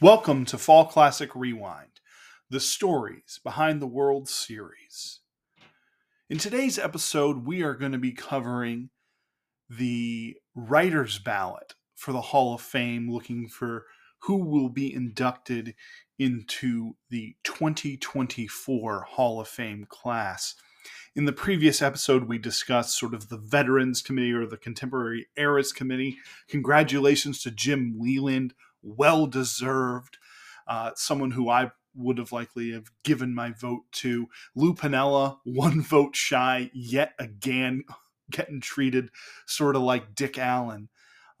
Welcome to Fall Classic Rewind, the stories behind the World Series. In today's episode, we are going to be covering the writer's ballot for the Hall of Fame, looking for who will be inducted into the 2024 Hall of Fame class. In the previous episode, we discussed sort of the Veterans Committee or the Contemporary Eras Committee. Congratulations to Jim Leyland well deserved. Uh, someone who I would have likely have given my vote to. Lou Piniella, one vote shy, yet again getting treated sort of like Dick Allen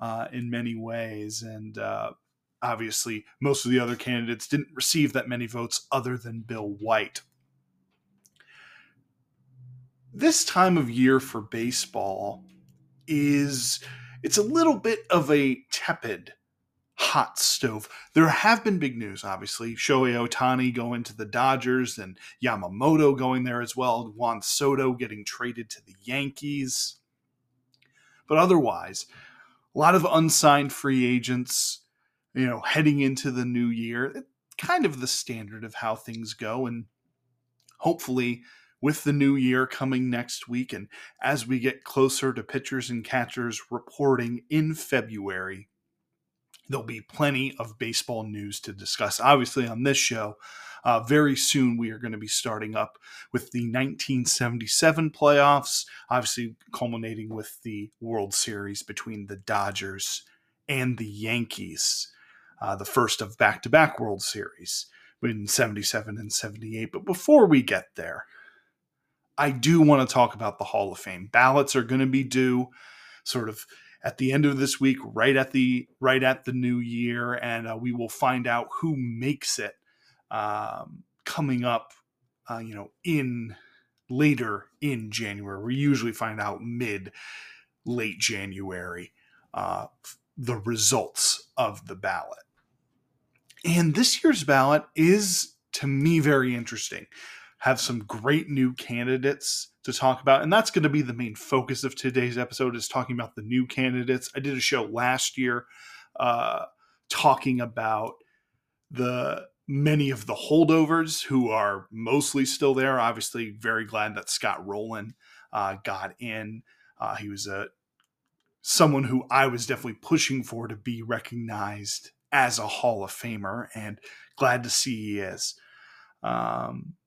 uh, in many ways. And uh, obviously, most of the other candidates didn't receive that many votes other than Bill White. This time of year for baseball is it's a little bit of a tepid hot stove. There have been big news, obviously. Shohei Ohtani going to the Dodgers and Yamamoto going there as well. Juan Soto getting traded to the Yankees. But otherwise, a lot of unsigned free agents, you know, heading into the new year. Kind of the standard of how things go. And hopefully, with the new year coming next week, and as we get closer to pitchers and catchers reporting in February, there'll be plenty of baseball news to discuss. Obviously, on this show, uh, very soon we are going to be starting up with the 1977 playoffs, obviously culminating with the World Series between the Dodgers and the Yankees, uh, the first of back to back World Series in 77 and 78. But before we get there, I do want to talk about the Hall of Fame. Ballots are going to be due sort of at the end of this week, right at the right at the new year, and uh, we will find out who makes it um, coming up. Uh, you know, in later in January, we usually find out mid late January uh, the results of the ballot. And this year's ballot is, to me, very interesting have some great new candidates to talk about and that's going to be the main focus of today's episode is talking about the new candidates. I did a show last year uh, talking about the many of the holdovers who are mostly still there. Obviously very glad that scott rolen uh, got in. Uh, he was a someone who i was definitely pushing for to be recognized as a hall of famer and glad to see he is. Um,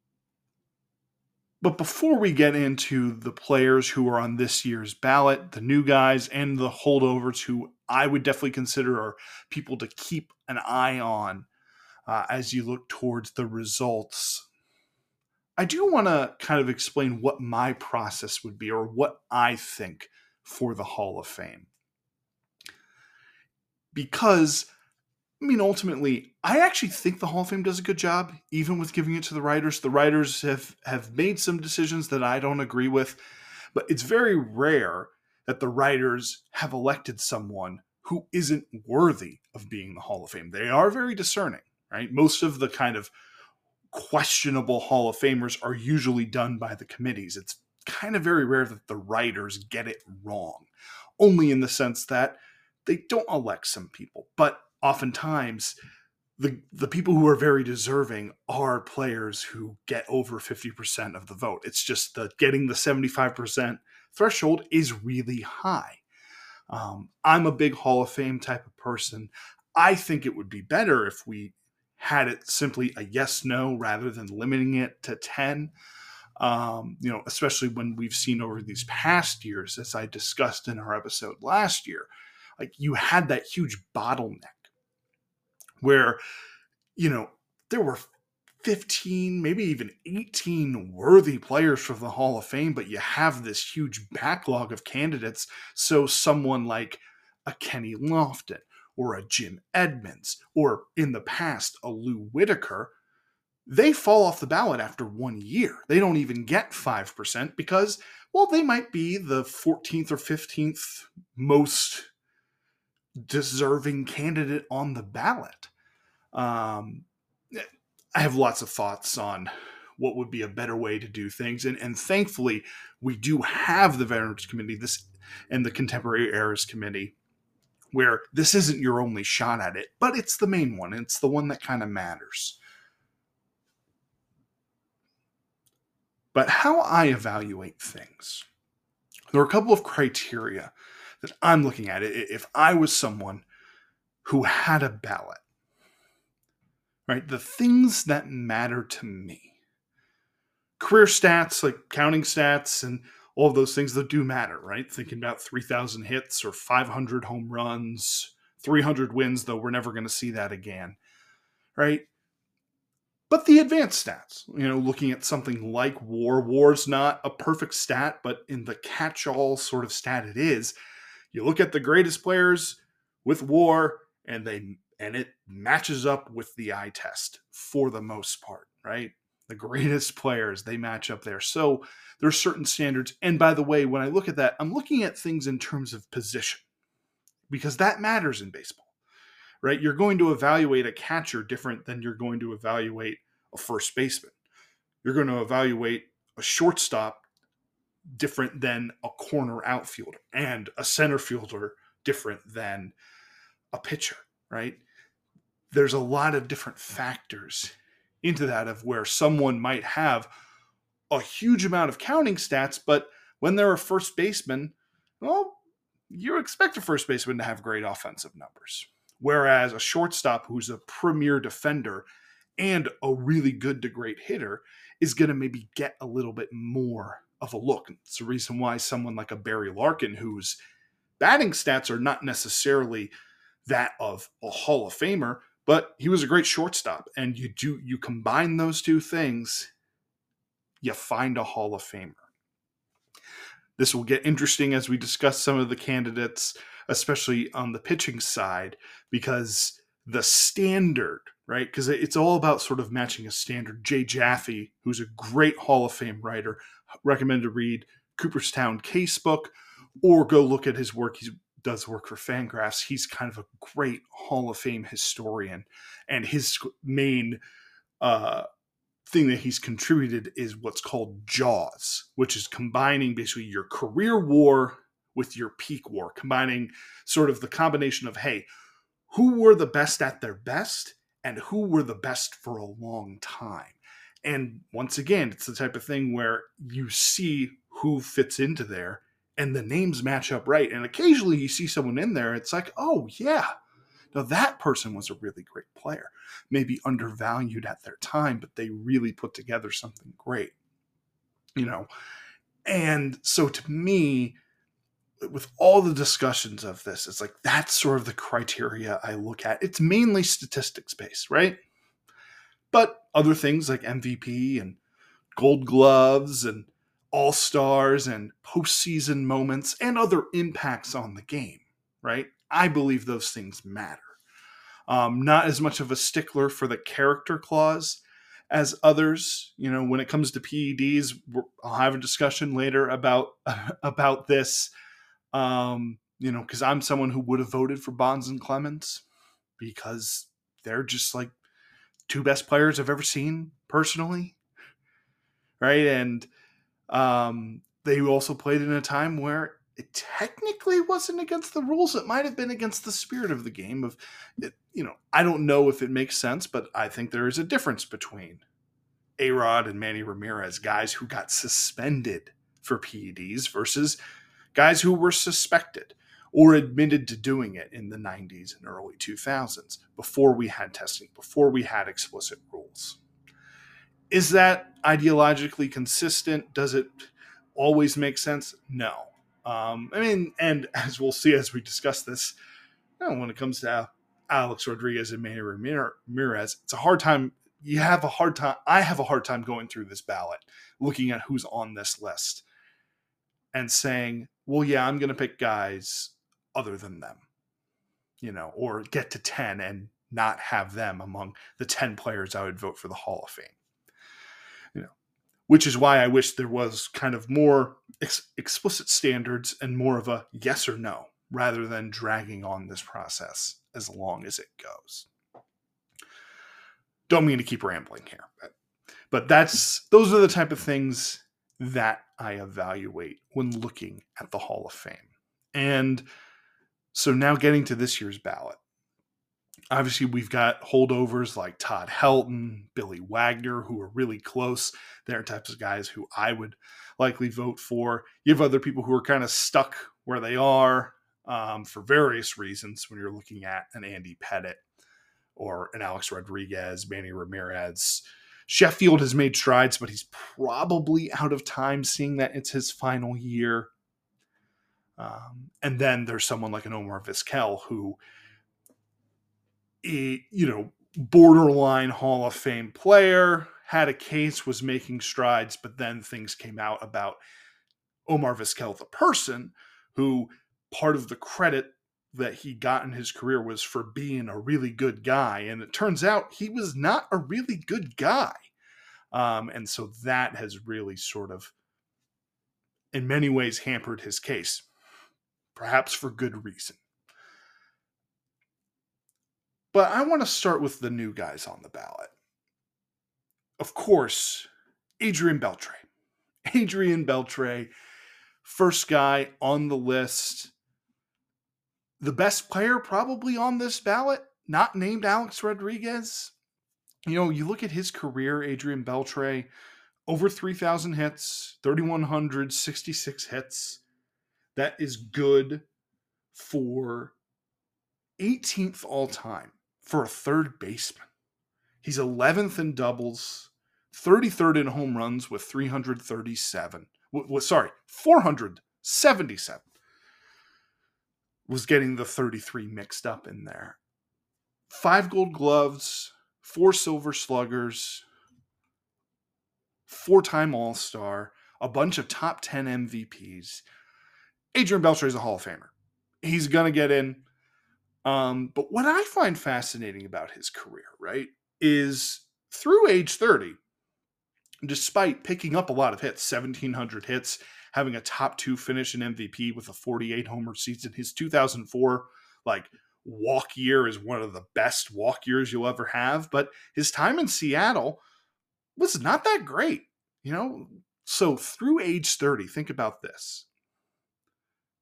but before we get into the players who are on this year's ballot, the new guys and the holdovers who I would definitely consider are people to keep an eye on uh, as you look towards the results, I do want to kind of explain what my process would be or what I think for the Hall of Fame. Because I mean, ultimately, I actually think the Hall of Fame does a good job, even with giving it to the writers. The writers have have made some decisions that I don't agree with, but it's very rare that the writers have elected someone who isn't worthy of being the Hall of Fame. They are very discerning, right? Most of the kind of questionable Hall of Famers are usually done by the committees. It's kind of very rare that the writers get it wrong, only in the sense that they don't elect some people, but oftentimes the the people who are very deserving are players who get over 50% of the vote. It's just that getting the 75% threshold is really high. Um, I'm a big Hall of Fame type of person. I think it would be better if we had it simply a yes no rather than limiting it to 10. Um, you know, especially when we've seen over these past years, as I discussed in our episode last year, like you had that huge bottleneck where, you know, there were 15, maybe even 18 worthy players for the Hall of Fame, but you have this huge backlog of candidates. So someone like a Kenny Lofton or a Jim Edmonds or in the past a Lou Whitaker, they fall off the ballot after one year. They don't even get 5% because, well, they might be the 14th or 15th most deserving candidate on the ballot. Um, I have lots of thoughts on what would be a better way to do things, and and thankfully we do have the Veterans Committee this and the Contemporary Eras Committee, where this isn't your only shot at it, but it's the main one. It's the one that kind of matters. But how I evaluate things, there are a couple of criteria that I'm looking at. If I was someone who had a ballot, right, the things that matter to me, career stats like counting stats and all of those things that do matter, right? Thinking about 3,000 hits or 500 home runs, 300 wins, though we're never going to see that again, right? But the advanced stats, you know, looking at something like war, war's not a perfect stat, but in the catch all sort of stat it is, you look at the greatest players with war and they and it matches up with the eye test for the most part, right? The greatest players, they match up there. So there's certain standards. And by the way, when I look at that, I'm looking at things in terms of position because that matters in baseball, right? You're going to evaluate a catcher different than you're going to evaluate a first baseman. You're going to evaluate a shortstop different than a corner outfielder and a center fielder different than a pitcher, right? There's a lot of different factors into that of where someone might have a huge amount of counting stats, but when they're a first baseman, well, you expect a first baseman to have great offensive numbers. Whereas a shortstop who's a premier defender and a really good to great hitter is going to maybe get a little bit more of a look. It's the reason why someone like a Barry Larkin, whose batting stats are not necessarily that of a Hall of Famer, but he was a great shortstop. And you do you combine those two things, you find a Hall of Famer. This will get interesting as we discuss some of the candidates, especially on the pitching side, because the standard, right? Because it's all about sort of matching a standard. Jay Jaffe, who's a great Hall of Fame writer, recommend to read Cooperstown Casebook or go look at his work. He does work for Fangraphs. He's kind of a great Hall of Fame historian, and his main uh, thing that he's contributed is what's called JAWS, which is combining basically your career war with your peak war, combining sort of the combination of, hey, who were the best at their best and who were the best for a long time. And once again, it's the type of thing where you see who fits into there and the names match up right. And occasionally you see someone in there, it's like, oh, yeah, now that person was a really great player, maybe undervalued at their time, but they really put together something great, you know. And so to me, with all the discussions of this, it's like that's sort of the criteria I look at. It's mainly statistics based, right? But other things like MVP and gold gloves and all stars and postseason moments and other impacts on the game, right? I believe those things matter. Um, not as much of a stickler for the character clause as others. You know, when it comes to PEDs, I'll have a discussion later about about this um, you know, because I'm someone who would have voted for Bonds and Clemens because they're just like two best players I've ever seen personally. Right. And um, they also played in a time where it technically wasn't against the rules. It might have been against the spirit of the game. Of you know, I don't know if it makes sense, but I think there is a difference between A Rod and Manny Ramirez, guys who got suspended for PEDs versus guys who were suspected or admitted to doing it in the 90s and early 2000s before we had testing, before we had explicit rules. Is that ideologically consistent? Does it always make sense? No. Um, I mean, and as we'll see as we discuss this, you know, when it comes to Alex Rodriguez and Manny Ramirez, it's a hard time. You have a hard time. I have a hard time going through this ballot, looking at who's on this list and saying, well, yeah, I'm going to pick guys other than them, you know, or get to 10 and not have them among the 10 players I would vote for the Hall of Fame. Which is why I wish there was kind of more ex- explicit standards and more of a yes or no rather than dragging on this process as long as it goes. Don't mean to keep rambling here, but, but that's those are the type of things that I evaluate when looking at the Hall of Fame. And So now getting to this year's ballot. Obviously, we've got holdovers like Todd Helton, Billy Wagner, who are really close. They're types of guys who I would likely vote for. You have other people who are kind of stuck where they are um, for various reasons when you're looking at an Andy Pettitte or an Alex Rodriguez, Manny Ramirez. Sheffield has made strides, but he's probably out of time, seeing that it's his final year. Um, and then there's someone like an Omar Vizquel who, you know, borderline Hall of Fame player, had a case, was making strides, but then things came out about Omar Vizquel, the person, who part of the credit that he got in his career was for being a really good guy. And it turns out he was not a really good guy. Um, and so that has really sort of, in many ways, hampered his case perhaps for good reason. But I want to start with the new guys on the ballot. Of course, Adrian Beltre. Adrian Beltre, first guy on the list. The best player probably on this ballot, not named Alex Rodriguez. You know, you look at his career, Adrian Beltre, over 3,000 hits, 3,166 hits, that is good for 18th all time for a third baseman. He's 11th in doubles, 33rd in home runs with 337. W- sorry, 477. Was getting the 33 mixed up in there. Five gold gloves, four silver sluggers, four time All Star, a bunch of top 10 MVPs. Adrian Beltre is a Hall of Famer. He's going to get in. Um, but what I find fascinating about his career, right, is through age 30, despite picking up a lot of hits, 1,700 hits, having a top two finish in MVP with a 48 homer season, his 2004, like, walk year is one of the best walk years you'll ever have. But his time in Seattle was not that great, you know? So through age 30, think about this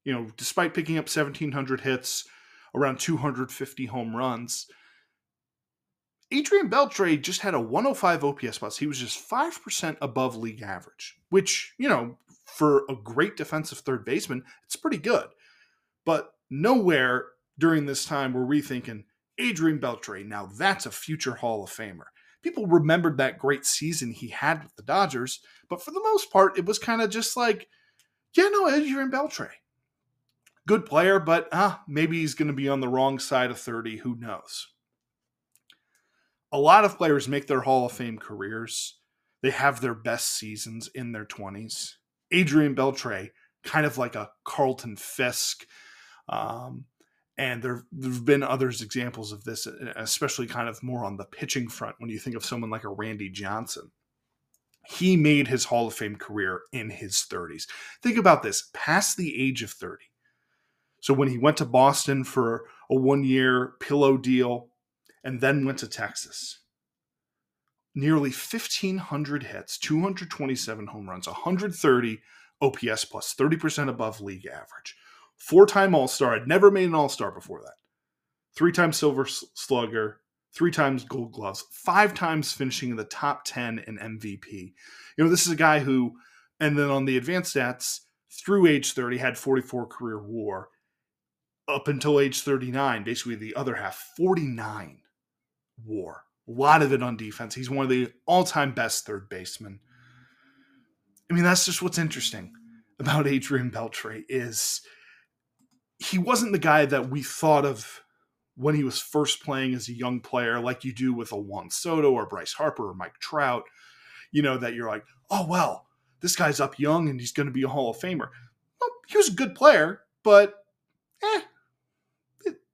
you know, despite picking up 1,700 hits, around 250 home runs, Adrian Beltre just had a 105 OPS plus. He was just 5% above league average, which, you know, for a great defensive third baseman, it's pretty good. But nowhere during this time were we thinking, Adrian Beltre, now that's a future Hall of Famer. People remembered that great season he had with the Dodgers, but for the most part, it was kind of just like, yeah, no, Adrian Beltre good player, but ah, maybe he's going to be on the wrong side of 30. Who knows? A lot of players make their Hall of Fame careers. They have their best seasons in their 20s. Adrian Beltre, kind of like a Carlton Fisk. Um, and there, have been others examples of this, especially kind of more on the pitching front when you think of someone like a Randy Johnson. He made his Hall of Fame career in his 30s. Think about this past the age of 30, so when he went to Boston for a one year pillow deal and then went to Texas, nearly 1,500 hits, 227 home runs, 130 OPS plus, 30% above league average. Four time All Star. I'd never made an All Star before that. Three times Silver Slugger, three times Gold Gloves, five times finishing in the top 10 in MVP. You know, this is a guy who, and then on the advanced stats, through age 30, had 44 career war up until age 39, basically the other half, 49 war. A lot of it on defense. He's one of the all time best third basemen. I mean, that's just what's interesting about Adrian Beltre is he wasn't the guy that we thought of when he was first playing as a young player, like you do with a Juan Soto or Bryce Harper or Mike Trout. You know, that you're like, oh, well, this guy's up young and he's going to be a Hall of Famer. Well, he was a good player, but eh,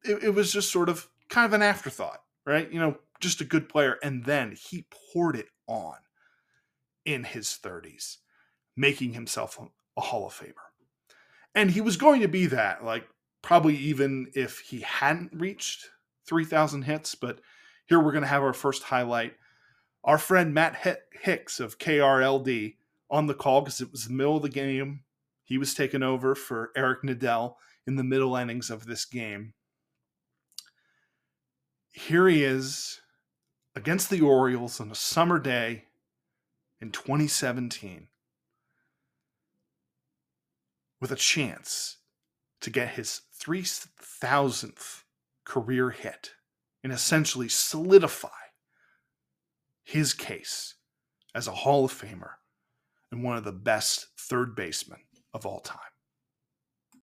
it, it was just sort of kind of an afterthought, right? You know, just a good player. And then he poured it on in his 30s, making himself a, Hall of Famer. And he was going to be that, like, probably even if he hadn't reached 3,000 hits. But here we're going to have our first highlight. Our friend Matt Hicks of KRLD on the call because it was the middle of the game. He was taken over for Eric Nadel in the middle innings of this game. Here he is against the Orioles on a summer day in 2017 with a chance to get his 3000th career hit and essentially solidify his case as a Hall of Famer and one of the best third basemen of all time.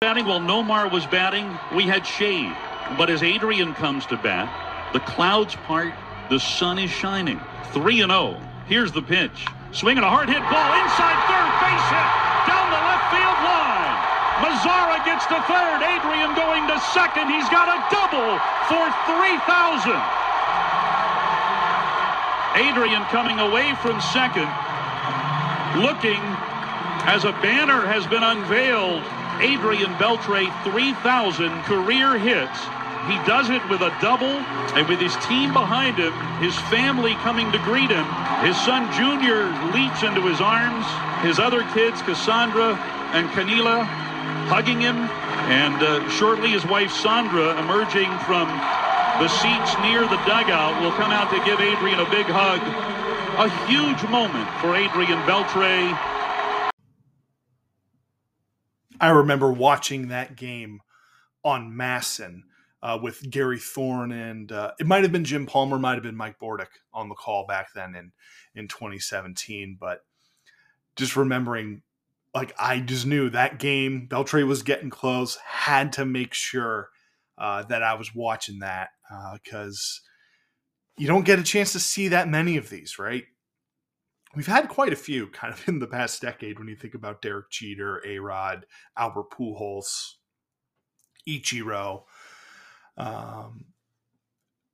Batting while Nomar was batting, we had shade. But as Adrian comes to bat, the clouds part, the sun is shining. 3 and 0. Here's the pitch. Swinging a hard hit ball inside third, base hit down the left field line. Mazara gets to third. Adrian going to second. He's got a double for 3,000. Adrian coming away from second, looking as a banner has been unveiled. Adrian Beltre, 3,000 career hits. He does it with a double, and with his team behind him, his family coming to greet him. His son Junior leaps into his arms. His other kids, Cassandra and Canila, hugging him. And uh, shortly, his wife Sandra, emerging from the seats near the dugout, will come out to give Adrian a big hug. A huge moment for Adrian Beltre. I remember watching that game on MASN uh, with Gary Thorne and uh, it might have been Jim Palmer, might have been Mike Bordick on the call back then in in 2017. But just remembering, like I just knew that game, Beltre was getting close. Had to make sure uh, that I was watching that because uh, you don't get a chance to see that many of these, right? We've had quite a few kind of in the past decade when you think about Derek Jeter, A Rod, Albert Pujols, Ichiro. Um,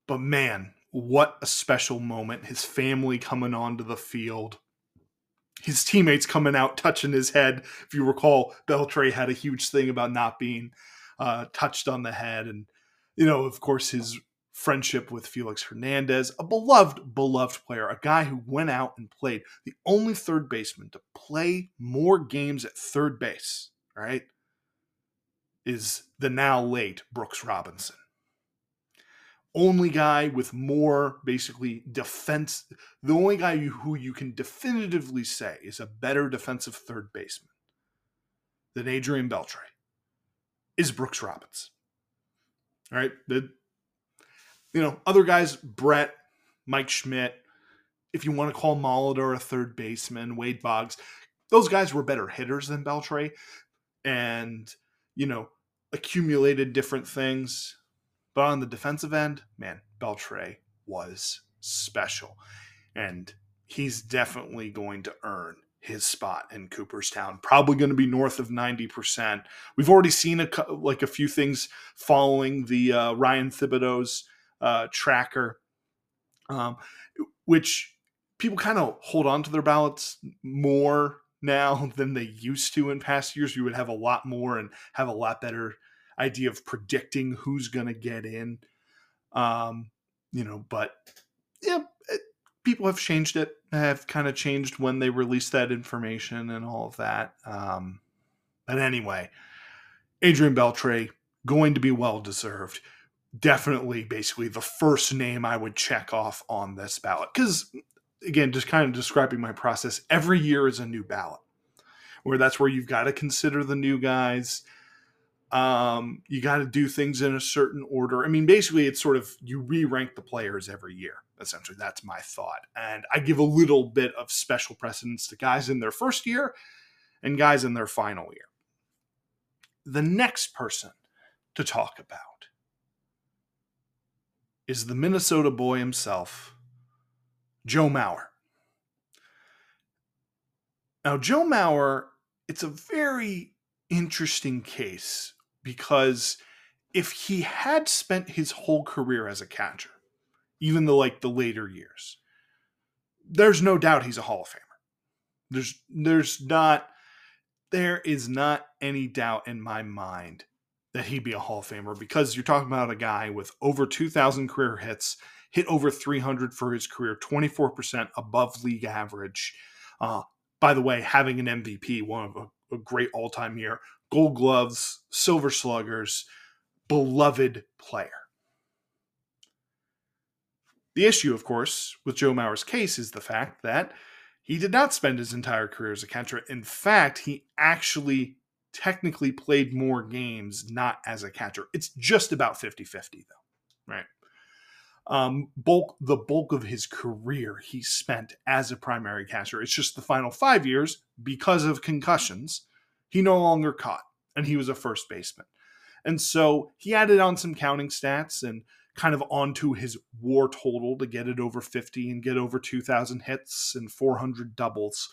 but man, what a special moment. His family coming onto the field. His teammates coming out, touching his head. If you recall, Beltre had a huge thing about not being uh, touched on the head. And, you know, of course, his friendship with Felix Hernandez, a beloved, beloved player, a guy who went out and played the only third baseman to play more games at third base, right? Is the now late Brooks Robinson only guy with more basically defense, the only guy who you can definitively say is a better defensive third baseman than Adrian Beltre is Brooks Robinson. All right. The, you know, other guys, Brett, Mike Schmidt, if you want to call Molitor a third baseman, Wade Boggs, those guys were better hitters than Beltre and, you know, accumulated different things but on the defensive end, man, Beltre was special. And he's definitely going to earn his spot in Cooperstown. Probably going to be north of 90%. We've already seen a like a few things following the uh, Ryan Thibodaux's uh, tracker, um, which people kind of hold on to their ballots more now than they used to in past years. You would have a lot more and have a lot better idea of predicting who's going to get in. Um, you know, but yeah, it, people have changed it, have kind of changed when they release that information and all of that. Um, but anyway, Adrian Beltre going to be well deserved. Definitely, basically, the first name I would check off on this ballot. Because, again, just kind of describing my process, every year is a new ballot, where that's where you've got to consider the new guys um, you got to do things in a certain order. I mean, basically, it's sort of you re rank the players every year. Essentially, that's my thought. And I give a little bit of special precedence to guys in their first year and guys in their final year. The next person to talk about is the Minnesota boy himself, Joe Mauer. Now, Joe Mauer, it's a very interesting case because if he had spent his whole career as a catcher, even the like the later years, there's no doubt he's a Hall of Famer. There's there's not there is not any doubt in my mind that he'd be a Hall of Famer because you're talking about a guy with over 2,000 career hits, hit over 300 for his career, 24% above league average. Uh, by the way, having an MVP, one of a, a great all time year, gold gloves, silver sluggers, beloved player. The issue, of course, with Joe Mauer's case is the fact that he did not spend his entire career as a catcher. In fact, he actually technically played more games not as a catcher. It's just about 50 50, though, right? Um, bulk the bulk of his career he spent as a primary catcher. It's just the final five years because of concussions, he no longer caught, and he was a first baseman. And so he added on some counting stats and kind of onto his war total to get it over 50 and get over 2,000 hits and 400 doubles.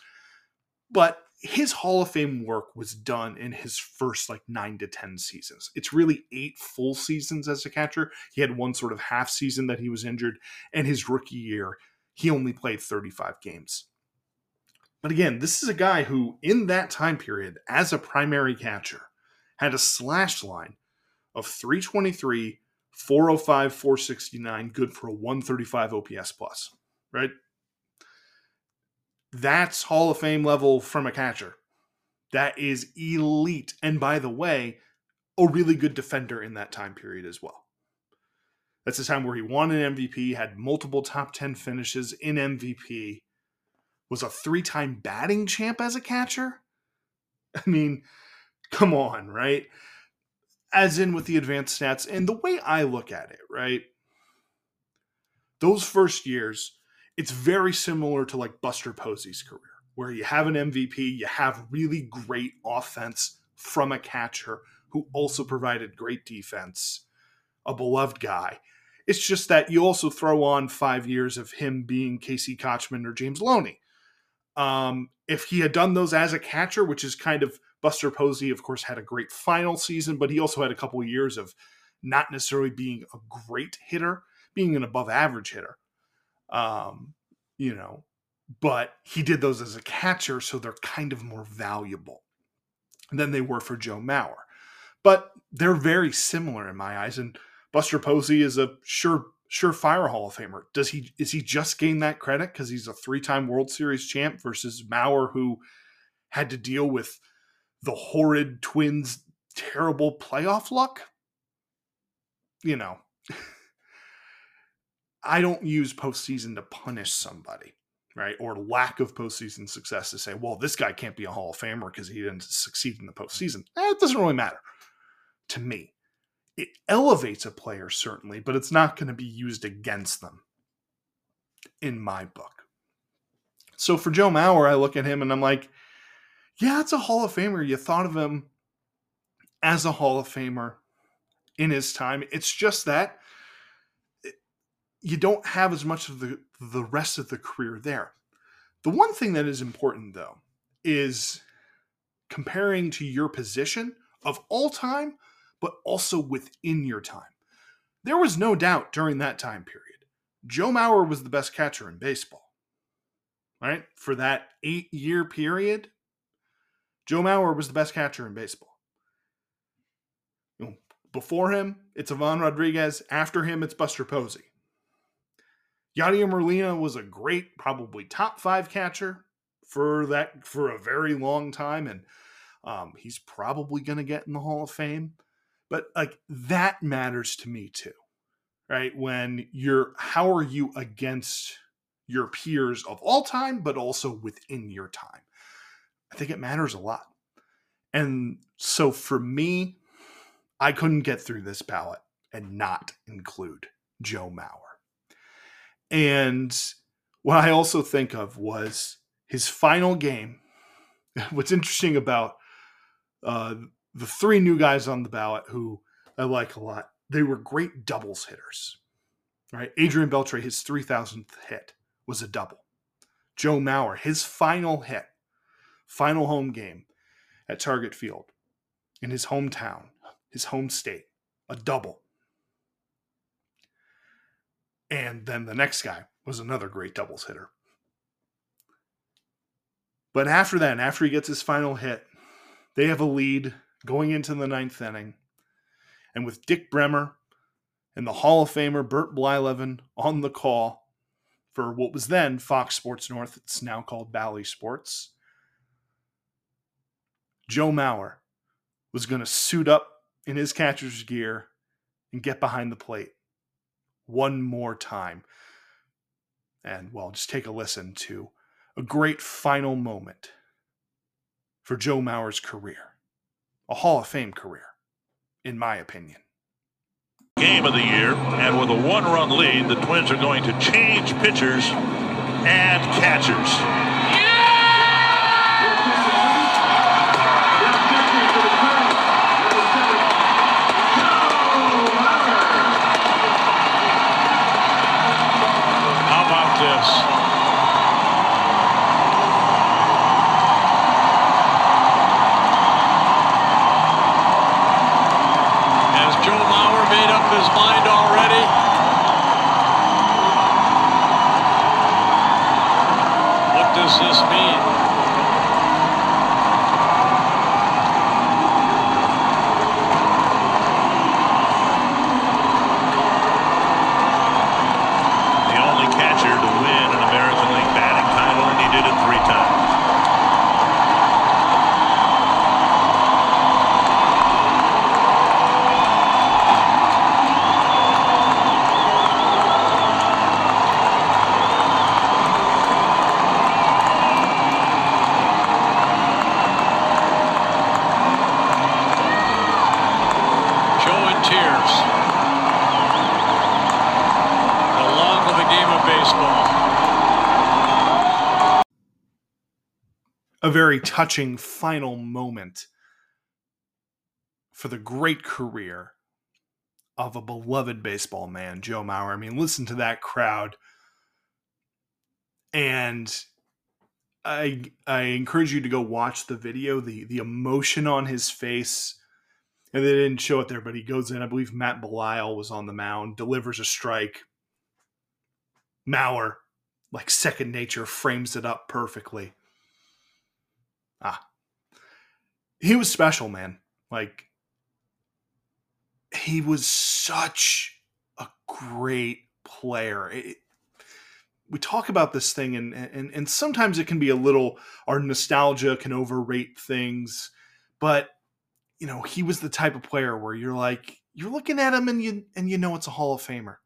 But his Hall of Fame work was done in his first like nine to 10 seasons. It's really eight full seasons as a catcher. He had one sort of half season that he was injured, and his rookie year, he only played 35 games. But again, this is a guy who, in that time period, as a primary catcher, had a slash line of 323, 405, 469, good for a 135 OPS plus, right? That's Hall of Fame level from a catcher. That is elite. And by the way, a really good defender in that time period as well. That's the time where he won an MVP, had multiple top 10 finishes in MVP, was a three time batting champ as a catcher. I mean, come on, right? As in with the advanced stats. And the way I look at it, right? Those first years, it's very similar to like Buster Posey's career, where you have an MVP, you have really great offense from a catcher who also provided great defense, a beloved guy. It's just that you also throw on five years of him being Casey Kotchman or James Loney. Um, if he had done those as a catcher, which is kind of Buster Posey, of course, had a great final season, but he also had a couple of years of not necessarily being a great hitter, being an above average hitter. Um, you know, but he did those as a catcher, so they're kind of more valuable than they were for Joe Mauer. But they're very similar in my eyes. And Buster Posey is a sure surefire Hall of Famer. Does he is he just gained that credit because he's a three-time World Series champ versus Mauer, who had to deal with the horrid Twins' terrible playoff luck? You know. I don't use postseason to punish somebody, right? Or lack of postseason success to say, well, this guy can't be a Hall of Famer because he didn't succeed in the postseason. Eh, it doesn't really matter to me. It elevates a player, certainly, but it's not going to be used against them in my book. So for Joe Mauer, I look at him and I'm like, yeah, it's a Hall of Famer. You thought of him as a Hall of Famer in his time. It's just that eh, you don't have as much of the the rest of the career there. The one thing that is important though is comparing to your position of all time, but also within your time. There was no doubt during that time period, Joe Mauer was the best catcher in baseball. Right? For that eight year period, Joe Mauer was the best catcher in baseball. Before him, it's Ivan Rodriguez. After him, it's Buster Posey. Yadier Molina was a great, probably top five catcher for that for a very long time, and um, he's probably going to get in the Hall of Fame. But like that matters to me too, right? When you're, how are you against your peers of all time, but also within your time? I think it matters a lot. And so for me, I couldn't get through this ballot and not include Joe Mauer. And what I also think of was his final game. What's interesting about uh, the three new guys on the ballot who I like a lot, they were great doubles hitters. Right? Adrian Beltre, his 3000th hit was a double. Joe Mauer, his final hit, final home game at Target Field in his hometown, his home state, a double. And then the next guy was another great doubles hitter. But after that, after he gets his final hit, they have a lead going into the ninth inning. And with Dick Bremer and the Hall of Famer Bert Blyleven on the call for what was then Fox Sports North, it's now called Bally Sports, Joe Mauer was going to suit up in his catcher's gear and get behind the plate one more time. And well, just take a listen to a great final moment for Joe Mauer's career, a Hall of Fame career, in my opinion. Game of the year, and with a one run lead, the Twins are going to change pitchers and catchers. Very touching final moment for the great career of a beloved baseball man, Joe Mauer. I mean, listen to that crowd. And I I encourage you to go watch the video, the the emotion on his face. And they didn't show it there, but he goes in. I believe Matt Belisle was on the mound, delivers a strike. Mauer, like second nature, frames it up perfectly ah, he was special, man. Like he was such a great player. It, we talk about this thing and, and and sometimes it can be a little our nostalgia can overrate things but you know he was the type of player where you're like you're looking at him and you and you know it's a hall of famer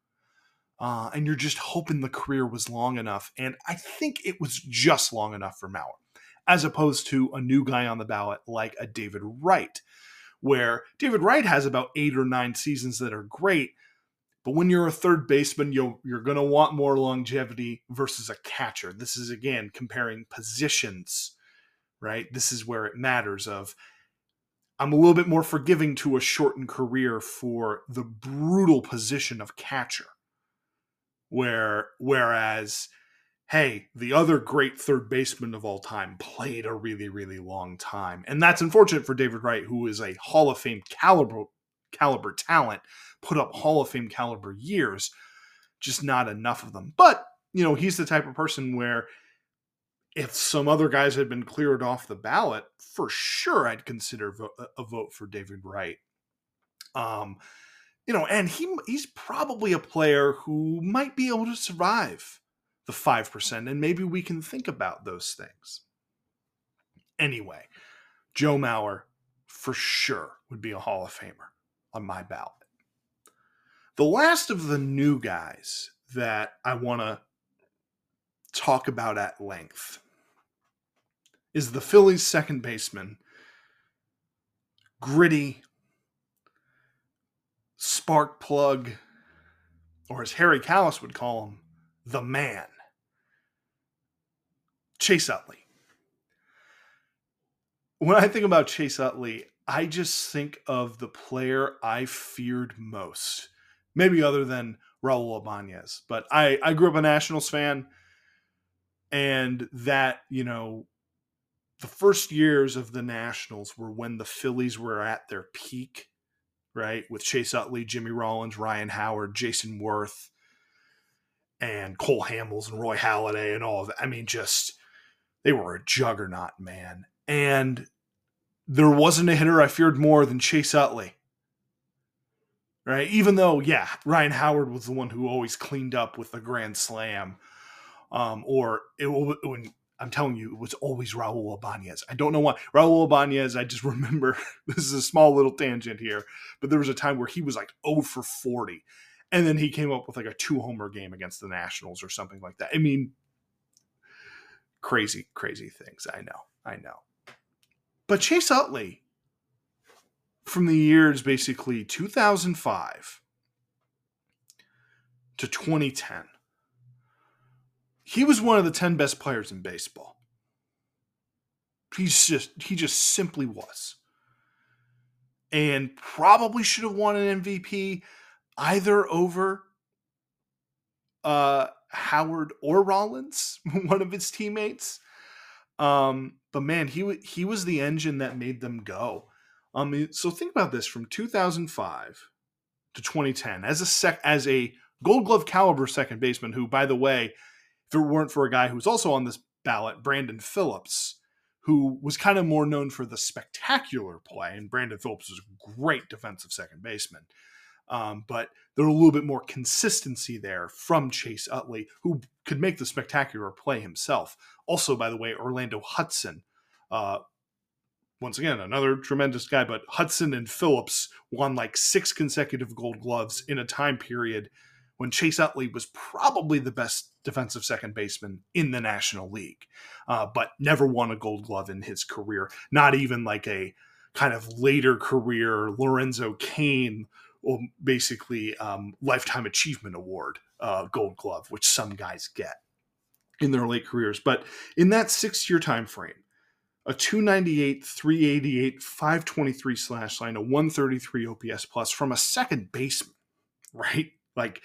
uh, and you're just hoping the career was long enough and i think it was just long enough for mauer as opposed to a new guy on the ballot like a David Wright, where David Wright has about eight or nine seasons that are great. But when you're a third baseman, you you're going to want more longevity versus a catcher. This is again comparing positions, right? This is where it matters. Of I'm a little bit more forgiving to a shortened career for the brutal position of catcher, where whereas hey, the other great third baseman of all time played a really, really long time. And that's unfortunate for David Wright, who is a Hall of Fame caliber caliber talent, put up Hall of Fame caliber years, just not enough of them. But, you know, he's the type of person where if some other guys had been cleared off the ballot, for sure I'd consider a vote for David Wright. Um, you know, and he he's probably a player who might be able to survive the 5%, and maybe we can think about those things. Anyway, Joe Mauer for sure would be a Hall of Famer on my ballot. The last of the new guys that I want to talk about at length is the Phillies' second baseman, gritty, spark plug, or as Harry Kalas would call him, the man. Chase Utley. When I think about Chase Utley, I just think of the player I feared most. Maybe other than Raul Ibanez. But I, I grew up a Nationals fan. And that, you know, the first years of the Nationals were when the Phillies were at their peak, right? With Chase Utley, Jimmy Rollins, Ryan Howard, Jayson Werth, and Cole Hamels and Roy Halladay and all of that. I mean, just they were a juggernaut, man. And there wasn't a hitter I feared more than Chase Utley. Right? Even though, yeah, Ryan Howard was the one who always cleaned up with the grand slam. Um, or it, when I'm telling you, it was always Raul Ibanez. I don't know why. Raul Ibanez, I just remember this is a small little tangent here, but there was a time where he was like 0 for 40. And then he came up with like a two homer game against the Nationals or something like that. I mean, crazy, crazy things. I know. I know. But Chase Utley, from the years basically 2005 to 2010, he was one of the 10 best players in baseball. He's just he just simply was. And probably should have won an MVP either over uh Howard or Rollins, one of his teammates. Um, but man, he he was the engine that made them go. Um, so think about this: from 2005 to 2010, as a sec as a Gold Glove caliber second baseman, who, by the way, if it weren't for a guy who's also on this ballot, Brandon Phillips, who was kind of more known for the spectacular play, and Brandon Phillips was a great defensive second baseman. Um, but there a little bit more consistency there from Chase Utley, who could make the spectacular play himself. Also, by the way, Orlando Hudson, uh, once again, another tremendous guy, but Hudson and Phillips won like six consecutive gold gloves in a time period when Chase Utley was probably the best defensive second baseman in the National League, uh, but never won a gold glove in his career. Not even like a kind of later career Lorenzo Cain or basically um, lifetime achievement award uh, gold glove, which some guys get in their late careers. But in that six year time frame, a 298, 388, 523 slash line, a 133 OPS plus from a second baseman, right? Like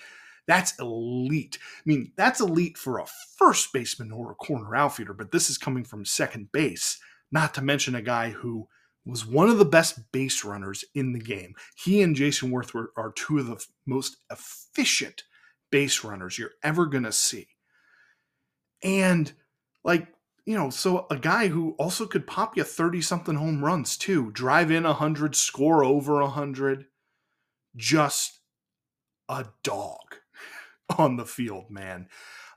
that's elite. I mean, that's elite for a first baseman or a corner outfielder, but this is coming from second base, not to mention a guy who was one of the best base runners in the game. He and Jayson Werth were, are two of the most efficient base runners you're ever going to see. And like, you know, so a guy who also could pop you 30 something home runs too, drive in 100, score over 100, just a dog on the field, man.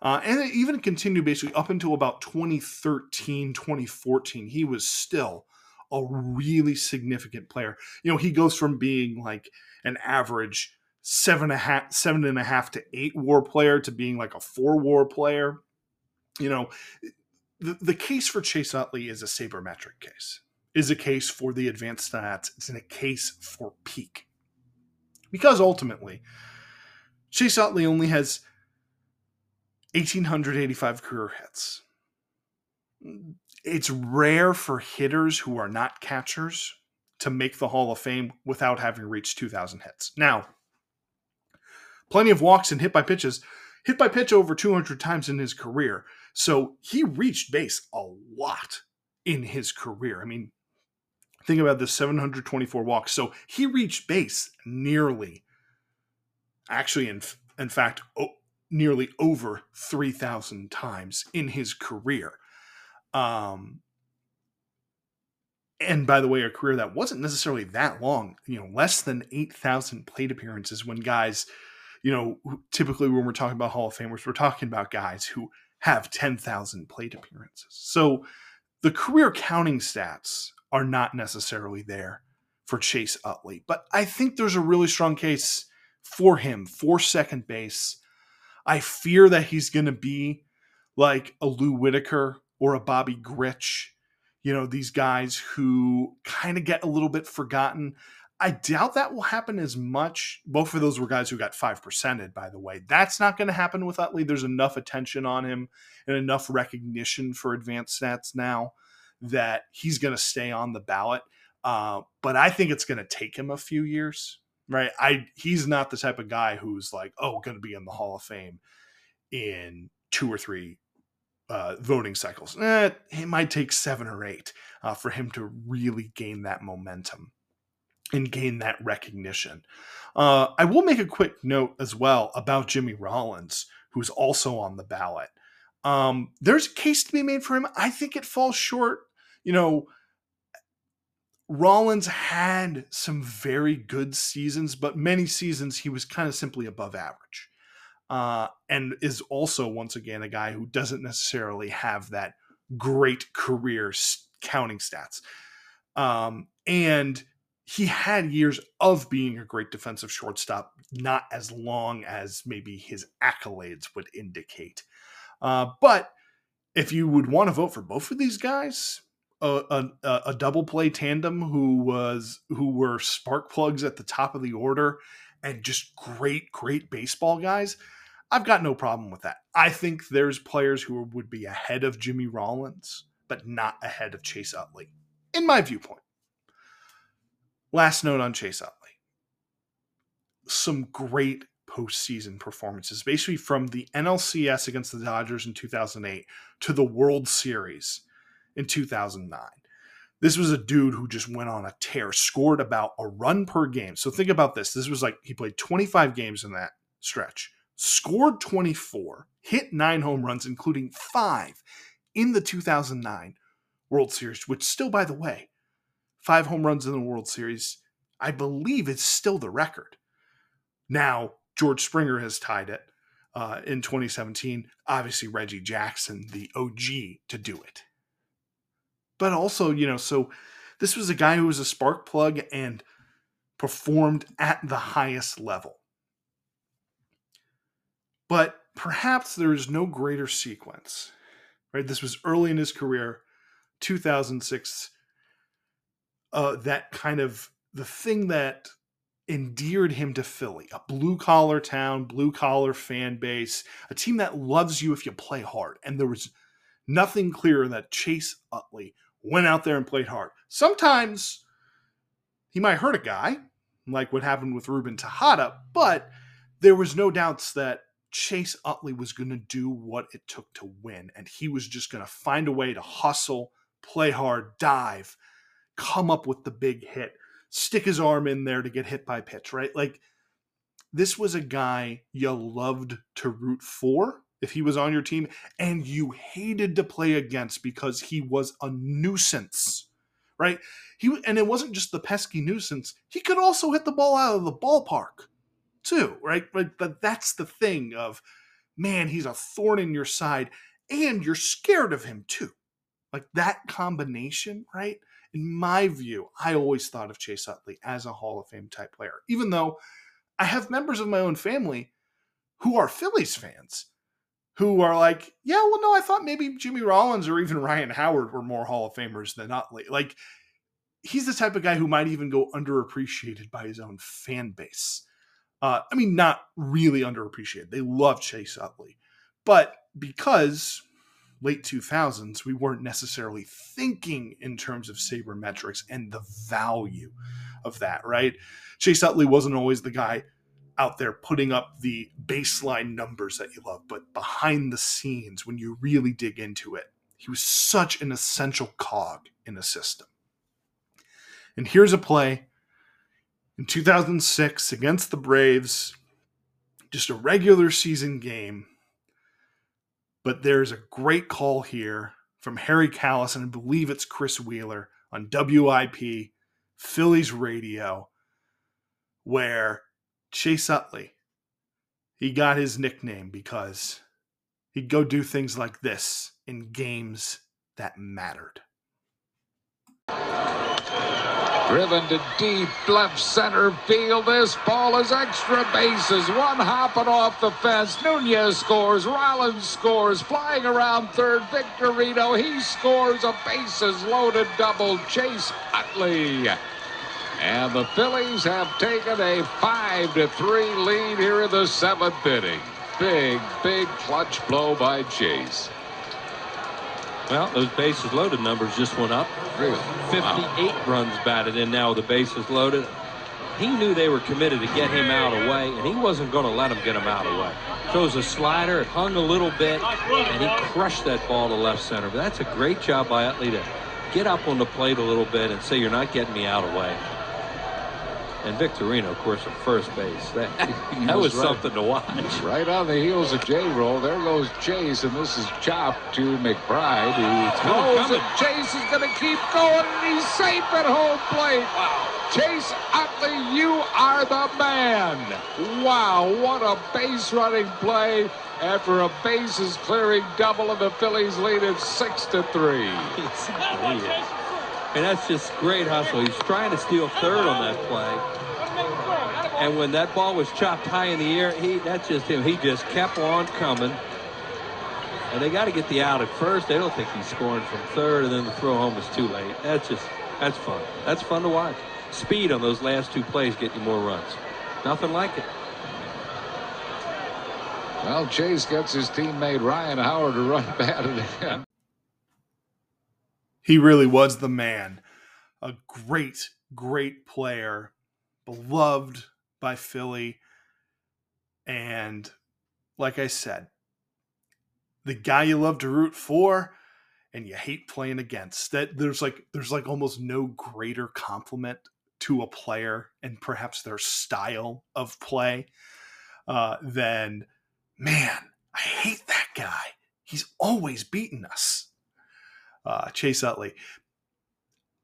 Uh, and it even continued basically up until about 2013, 2014. He was still a really significant player. You know, he goes from being like an average seven and a half, seven and a half to eight war player to being like a four war player. You know, the, the case for Chase Utley is a sabermetric case, is a case for the advanced stats, it's in a case for peak. Because ultimately, Chase Utley only has 1,885 career hits it's rare for hitters who are not catchers to make the Hall of Fame without having reached 2,000 hits. Now, plenty of walks and hit by pitches, hit by pitch over 200 times in his career. So he reached base a lot in his career. I mean, think about the 724 walks. So he reached base nearly, actually, in, in fact, nearly over 3,000 times in his career. Um, and by the way, a career that wasn't necessarily that long, you know, less than 8,000 plate appearances when guys, you know, typically when we're talking about Hall of Famers, we're talking about guys who have 10,000 plate appearances. So the career counting stats are not necessarily there for Chase Utley, but I think there's a really strong case for him for second base. I fear that he's going to be like a Lou Whitaker or a Bobby Grich, you know, these guys who kind of get a little bit forgotten. I doubt that will happen as much. Both of those were guys who got 5%ed, by the way. That's not going to happen with Utley. There's enough attention on him and enough recognition for advanced stats now that he's going to stay on the ballot. Uh, but I think it's going to take him a few years, right? I He's not the type of guy who's like, oh, going to be in the Hall of Fame in two or three uh, voting cycles. Eh, it might take seven or eight uh, for him to really gain that momentum and gain that recognition. Uh, I will make a quick note as well about Jimmy Rollins, who's also on the ballot. Um, there's a case to be made for him. I think it falls short. You know, Rollins had some very good seasons, but many seasons he was kind of simply above average uh, and is also once again a guy who doesn't necessarily have that great career counting stats. Um, and he had years of being a great defensive shortstop, not as long as maybe his accolades would indicate. Uh, but if you would want to vote for both of these guys, a, a, a, double play tandem who was who were spark plugs at the top of the order and just great great baseball guys i've got no problem with that. I think there's players who would be ahead of jimmy rollins but not ahead of chase utley in my viewpoint. Last note on chase utley. Some great postseason performances basically from the nlcs against the dodgers in 2008 to the world series in 2009. This was a dude who just went on a tear, scored about a run per game. So think about this. This was like he played 25 games in that stretch, scored 24, hit nine home runs, including five in the 2009 World Series, which still, by the way, five home runs in the World Series, I believe is still the record. Now, George Springer has tied it uh, in 2017. Obviously, Reggie Jackson, the OG, to do it but also, you know, so this was a guy who was a spark plug and performed at the highest level. But perhaps there is no greater sequence, right? This was early in his career, 2006. Uh, that kind of the thing that endeared him to Philly, a blue collar town, blue collar fan base, a team that loves you if you play hard. And there was nothing clearer that Chase Utley went out there and played hard. Sometimes he might hurt a guy, like what happened with Ruben Tejada, but there was no doubts that Chase Utley was going to do what it took to win, and he was just going to find a way to hustle, play hard, dive, come up with the big hit, stick his arm in there to get hit by pitch, right? Like this was a guy you loved to root for if he was on your team and you hated to play against because he was a nuisance right? He and it wasn't just the pesky nuisance he could also hit the ball out of the ballpark too right? But, that's the thing of man he's a thorn in your side and you're scared of him too. Like that combination right? In my view i always thought of chase utley as a hall of fame type player even though i have members of my own family who are phillies fans who are like, yeah, well, no, I thought maybe Jimmy Rollins or even Ryan Howard were more Hall of Famers than Utley. Like, he's the type of guy who might even go underappreciated by his own fan base. Uh, I mean, not really underappreciated. They love Chase Utley, but because late 2000s, we weren't necessarily thinking in terms of sabermetrics and the value of that, right? Chase Utley wasn't always the guy out there putting up the baseline numbers that you love, but behind the scenes, when you really dig into it, he was such an essential cog in the system. And here's a play in 2006 against the Braves, just a regular season game. But there's a great call here from Harry Kalas, and I believe it's Chris Wheeler on WIP, Phillies radio, where Chase Utley, he got his nickname because he'd go do things like this in games that mattered. Driven to deep left center field. This ball is extra bases. One hopping off the fence. Nunez scores. Rollins scores. Flying around third. Victorino. He scores a bases loaded double. Chase Utley and the Phillies have taken a 5 to 3 lead here in the seventh inning. Big, big clutch blow by Chase. Well, those bases loaded numbers just went up. Really? 58 wow. runs batted in now with the bases loaded. He knew they were committed to get him out away, and he wasn't going to let them get him out away. So it was a slider. It hung a little bit, and he crushed that ball to left center. But that's a great job by Utley to get up on the plate a little bit and say, you're not getting me out away. And Victorino, of course, at first base. That, that was, was right, something to watch. Right on the heels of J roll. There goes Chase, and this is chopped to McBride, who throws it. Chase is going to keep going, and he's safe at home plate. Wow. Chase Utley, you are the man. Wow, what a base running play after a bases clearing double, and the Phillies lead it six to three. And that's just great hustle. He's trying to steal third on that play. And when that ball was chopped high in the air, he that's just him. He just kept on coming. And they got to get the out at first. They don't think he's scoring from third, and then the throw home is too late. That's just that's fun. That's fun to watch. Speed on those last two plays get you more runs. Nothing like it. Well, Chase gets his teammate Ryan Howard to run batted again. He really was the man. A great, great player, beloved by Philly. And like I said, the guy you love to root for and you hate playing against. That there's like there's like almost no greater compliment to a player and perhaps their style of play uh, than man, I hate that guy. He's always beating us uh, Chase Utley.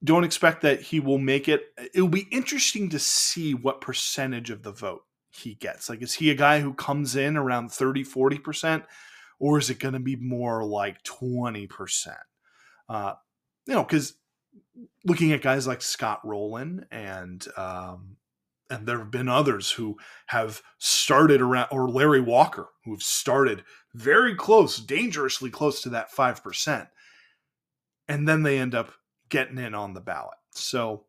Don't expect that he will make it. It'll be interesting to see what percentage of the vote he gets. Like, is he a guy who comes in around 30, 40%, or is it going to be more like 20%? Uh, you know, because looking at guys like Scott Rolen and um, and there have been others who have started around, or Larry Walker, who've started very close, dangerously close to that five percent and then they end up getting in on the ballot. So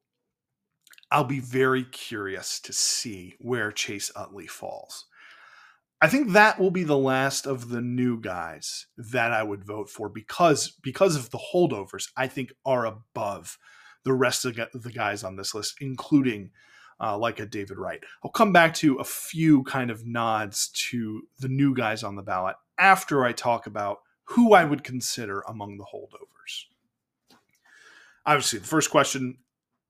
I'll be very curious to see where Chase Utley falls. I think that will be the last of the new guys that I would vote for because because of the holdovers I think are above the rest of the guys on this list, including uh, like a David Wright. I'll come back to a few kind of nods to the new guys on the ballot after I talk about who I would consider among the holdovers obviously the first question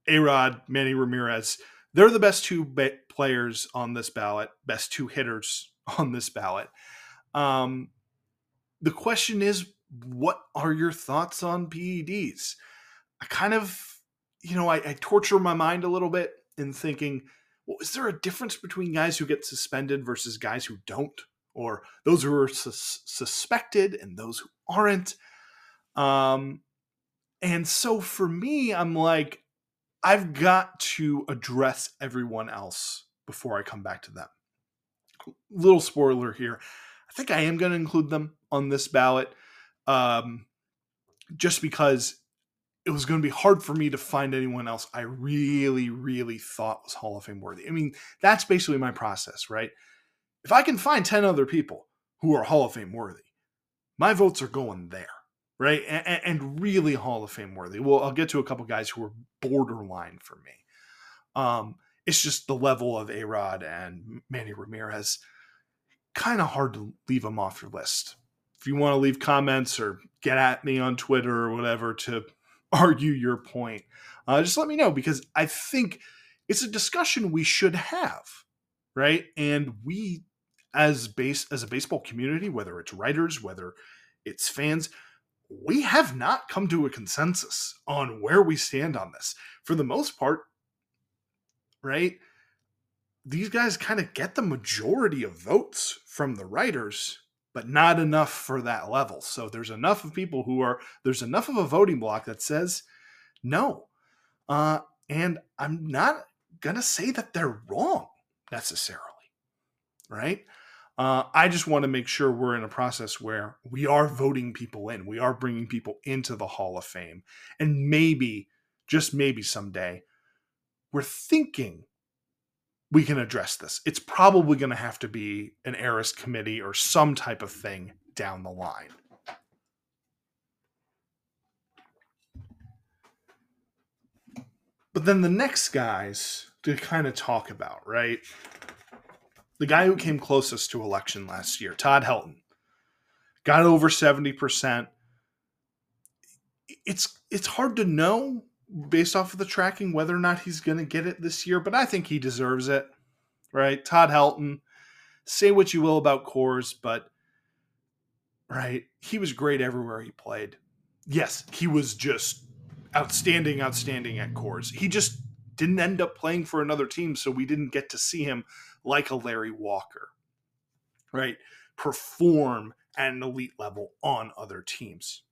A-Rod, Manny Ramirez, they're the best two ba- players on this ballot, best two hitters on this ballot. Um, the question is, what are your thoughts on PEDs? I kind of, you know, I, I torture my mind a little bit in thinking, well, is there a difference between guys who get suspended versus guys who don't, or those who are sus- suspected and those who aren't? Um, and so for me, I'm like, I've got to address everyone else before I come back to them. Little spoiler here. I think I am going to include them on this ballot um, just because it was going to be hard for me to find anyone else I really, really thought was Hall of Fame worthy. I mean, that's basically my process, right? If I can find 10 other people who are Hall of Fame worthy, my votes are going there right? And, and, really Hall of Fame worthy. Well, I'll get to a couple guys who are borderline for me. Um, it's just the level of A Rod and Manny Ramirez. Kind of hard to leave them off your list. If you want to leave comments or get at me on Twitter or whatever to argue your point, uh, just let me know because I think it's a discussion we should have, right? And we, as base as a baseball community, whether it's writers, whether it's fans, we have not come to a consensus on where we stand on this. For the most part, right? These guys kind of get the majority of votes from the writers, but not enough for that level. So there's enough of people who are, there's enough of a voting block that says no. Uh, and I'm not to say that they're wrong necessarily, right? Uh, I just want to make sure we're in a process where we are voting people in, we are bringing people into the Hall of Fame, and maybe, just maybe someday, we're thinking we can address this. It's probably going to have to be an Eras committee or some type of thing down the line. But then the next guys to kind of talk about, right? The guy who came closest to election last year, Todd Helton, got over 70%. It's it's hard to know based off of the tracking whether or not he's going to get it this year, but I think he deserves it. Right? Todd Helton, say what you will about Coors, but right, he was great everywhere he played. Yes, he was just outstanding, outstanding at Coors. He just didn't end up playing for another team, so we didn't get to see him like a Larry Walker, right? Perform at an elite level on other teams.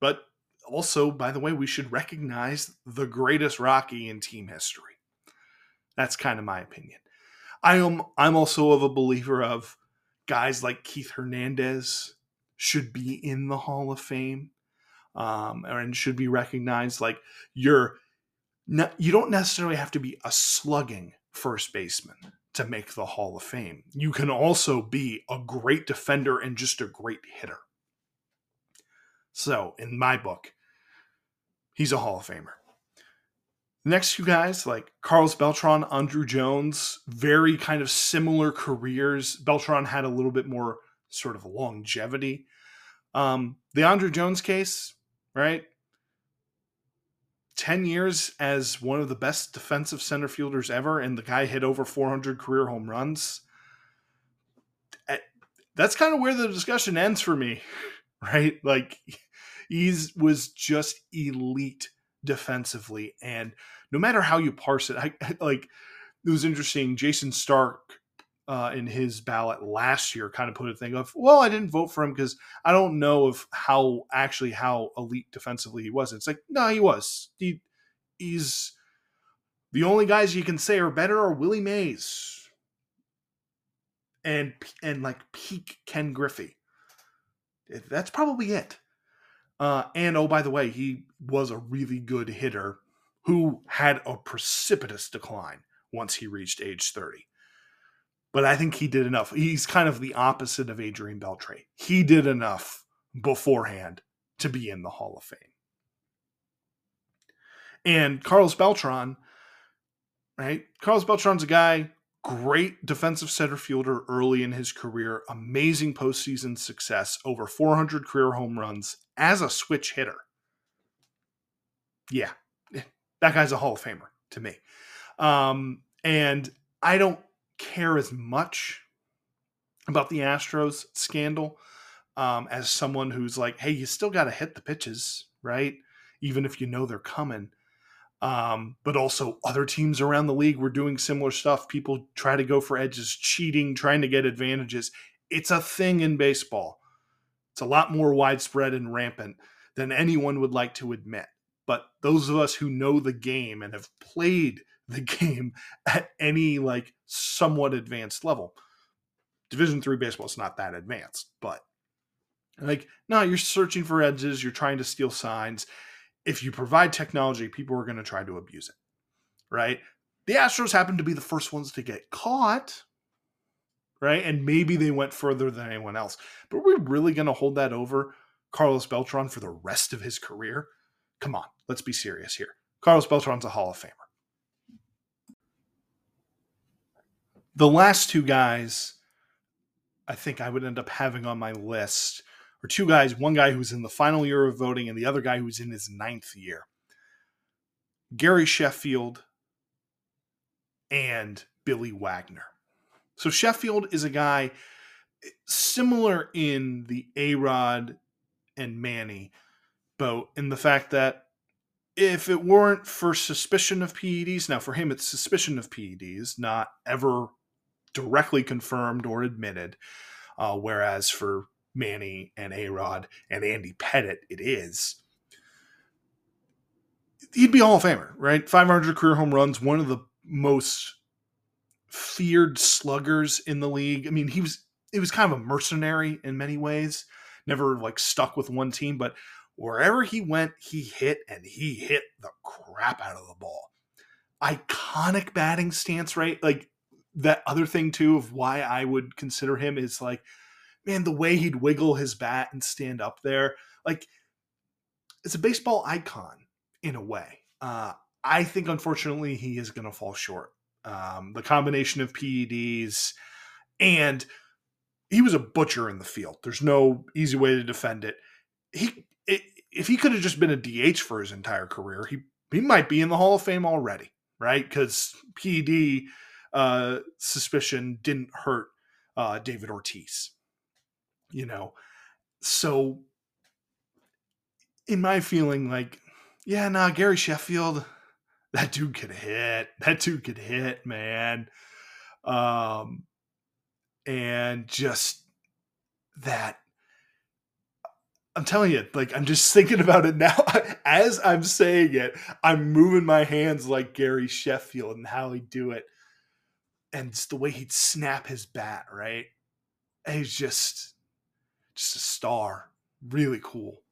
But also, by the way, we should recognize the greatest Rocky in team history. That's kind of my opinion. I am I'm also of a believer of guys like Keith Hernandez should be in the Hall of Fame um, and should be recognized. Like you're you don't necessarily have to be a slugging first baseman to make the Hall of Fame. You can also be a great defender and just a great hitter. So, in my book, he's a Hall of Famer. Next two guys, like Carlos Beltran, Andruw Jones, very kind of similar careers. Beltran had a little bit more sort of longevity. Um, the Andruw Jones case, right? 10 years as one of the best defensive center fielders ever, and the guy hit over 400 career home runs. Eh, that's kind of where the discussion ends for me, right? Like, he's was just elite defensively. And no matter how you parse it, I like it was interesting. Jayson Stark uh, in his ballot last year kind of put a thing of, well, I didn't vote for him because I don't know of how actually how elite defensively he was. It's like, no, he was. He he's the only guys you can say are better are Willie Mays and and like peak Ken Griffey. That's probably it. Uh, and oh, by the way, he was a really good hitter who had a precipitous decline once he reached age 30 but I think he did enough. He's kind of the opposite of Adrian Beltre. He did enough beforehand to be in the Hall of Fame. And Carlos Beltran, right? Carlos Beltran's a guy, great defensive center fielder early in his career, amazing postseason success, over 400 career home runs as a switch hitter. Yeah, that guy's a Hall of Famer to me. Um, and I don't care as much about the Astros scandal um, as someone who's like, hey, you still got to hit the pitches, right? Even if you know they're coming. Um, but also, other teams around the league were doing similar stuff. People try to go for edges, cheating, trying to get advantages. It's a thing in baseball. It's a lot more widespread and rampant than anyone would like to admit. But those of us who know the game and have played the game at any like somewhat advanced level. Division three baseball is not that advanced, but like no, you're searching for edges, you're trying to steal signs. If you provide technology, people are going to try to abuse it, right? The Astros happen to be the first ones to get caught, right? And maybe they went further than anyone else. But we're really going to hold that over Carlos Beltran for the rest of his career? Come on, let's be serious here. Carlos Beltran's a Hall of Famer. The last two guys I think I would end up having on my list are two guys, one guy who's in the final year of voting and the other guy who's in his ninth year. Gary Sheffield and Billy Wagner. So Sheffield is a guy similar in the A Rod and Manny boat in the fact that if it weren't for suspicion of PEDs, now for him it's suspicion of PEDs, not ever directly confirmed or admitted. Uh, whereas for Manny and A Rod and Andy Pettitte, it is. He'd be Hall of Famer, right? 500 career home runs, one of the most feared sluggers in the league. I mean, he was he was kind of a mercenary in many ways, never like stuck with one team, but wherever he went, he hit and he hit the crap out of the ball. Iconic batting stance, right? Like that other thing too of why I would consider him is like, man, the way he'd wiggle his bat and stand up there, like it's a baseball icon in a way. Uh, I think unfortunately he is going to fall short. Um, the combination of PEDs and he was a butcher in the field. There's no easy way to defend it. He it, if he could have just been a DH for his entire career, he he might be in the Hall of Fame already, right? Because PED uh, suspicion didn't hurt uh, David Ortiz. You know, so in my feeling, like, yeah, nah, Gary Sheffield, that dude could hit. That dude could hit, man. Um, and just that. I'm telling you, like I'm just thinking about it now. As I'm saying it, I'm moving my hands like Gary Sheffield and how he'd do it, and the way he'd snap his bat. Right, he's just, just a star. Really cool.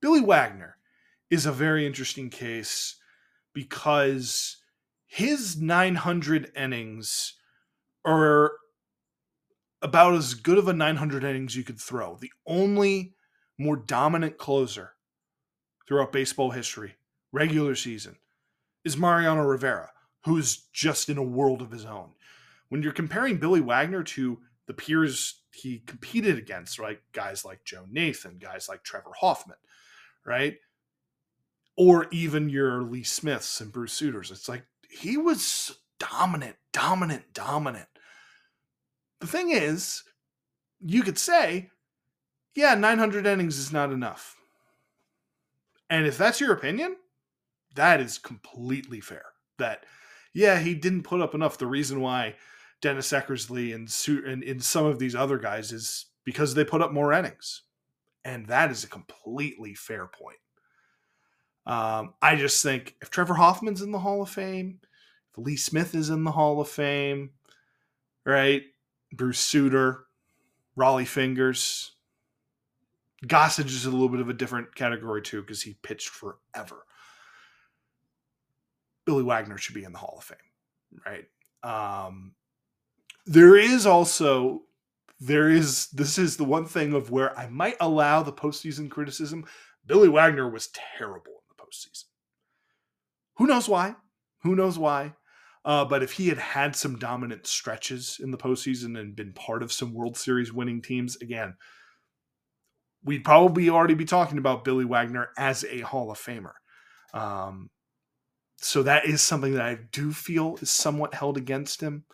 Billy Wagner is a very interesting case because his 900 innings are about as good of a 900 innings you could throw. The only more dominant closer throughout baseball history, regular season, is Mariano Rivera, who's just in a world of his own. When you're comparing Billy Wagner to the peers he competed against, right? Guys like Joe Nathan, guys like Trevor Hoffman, right? Or even your Lee Smiths and Bruce Sutters. It's like he was dominant, dominant, dominant. The thing is, you could say, yeah, 900 innings is not enough. And if that's your opinion, that is completely fair. That, yeah, he didn't put up enough. The reason why Dennis Eckersley and, and, and some of these other guys is because they put up more innings. And that is a completely fair point. Um, I just think if Trevor Hoffman's in the Hall of Fame, if Lee Smith is in the Hall of Fame, right? Bruce Sutter, Rollie Fingers, Gossage is a little bit of a different category too because he pitched forever. Billy Wagner should be in the Hall of Fame, right? Um, there is also there is this is the one thing of where I might allow the postseason criticism. Billy Wagner was terrible in the postseason. Who knows why? Who knows why? Uh, but if he had had some dominant stretches in the postseason and been part of some World Series winning teams, again, we'd probably already be talking about Billy Wagner as a Hall of Famer. Um, so that is something that I do feel is somewhat held against him.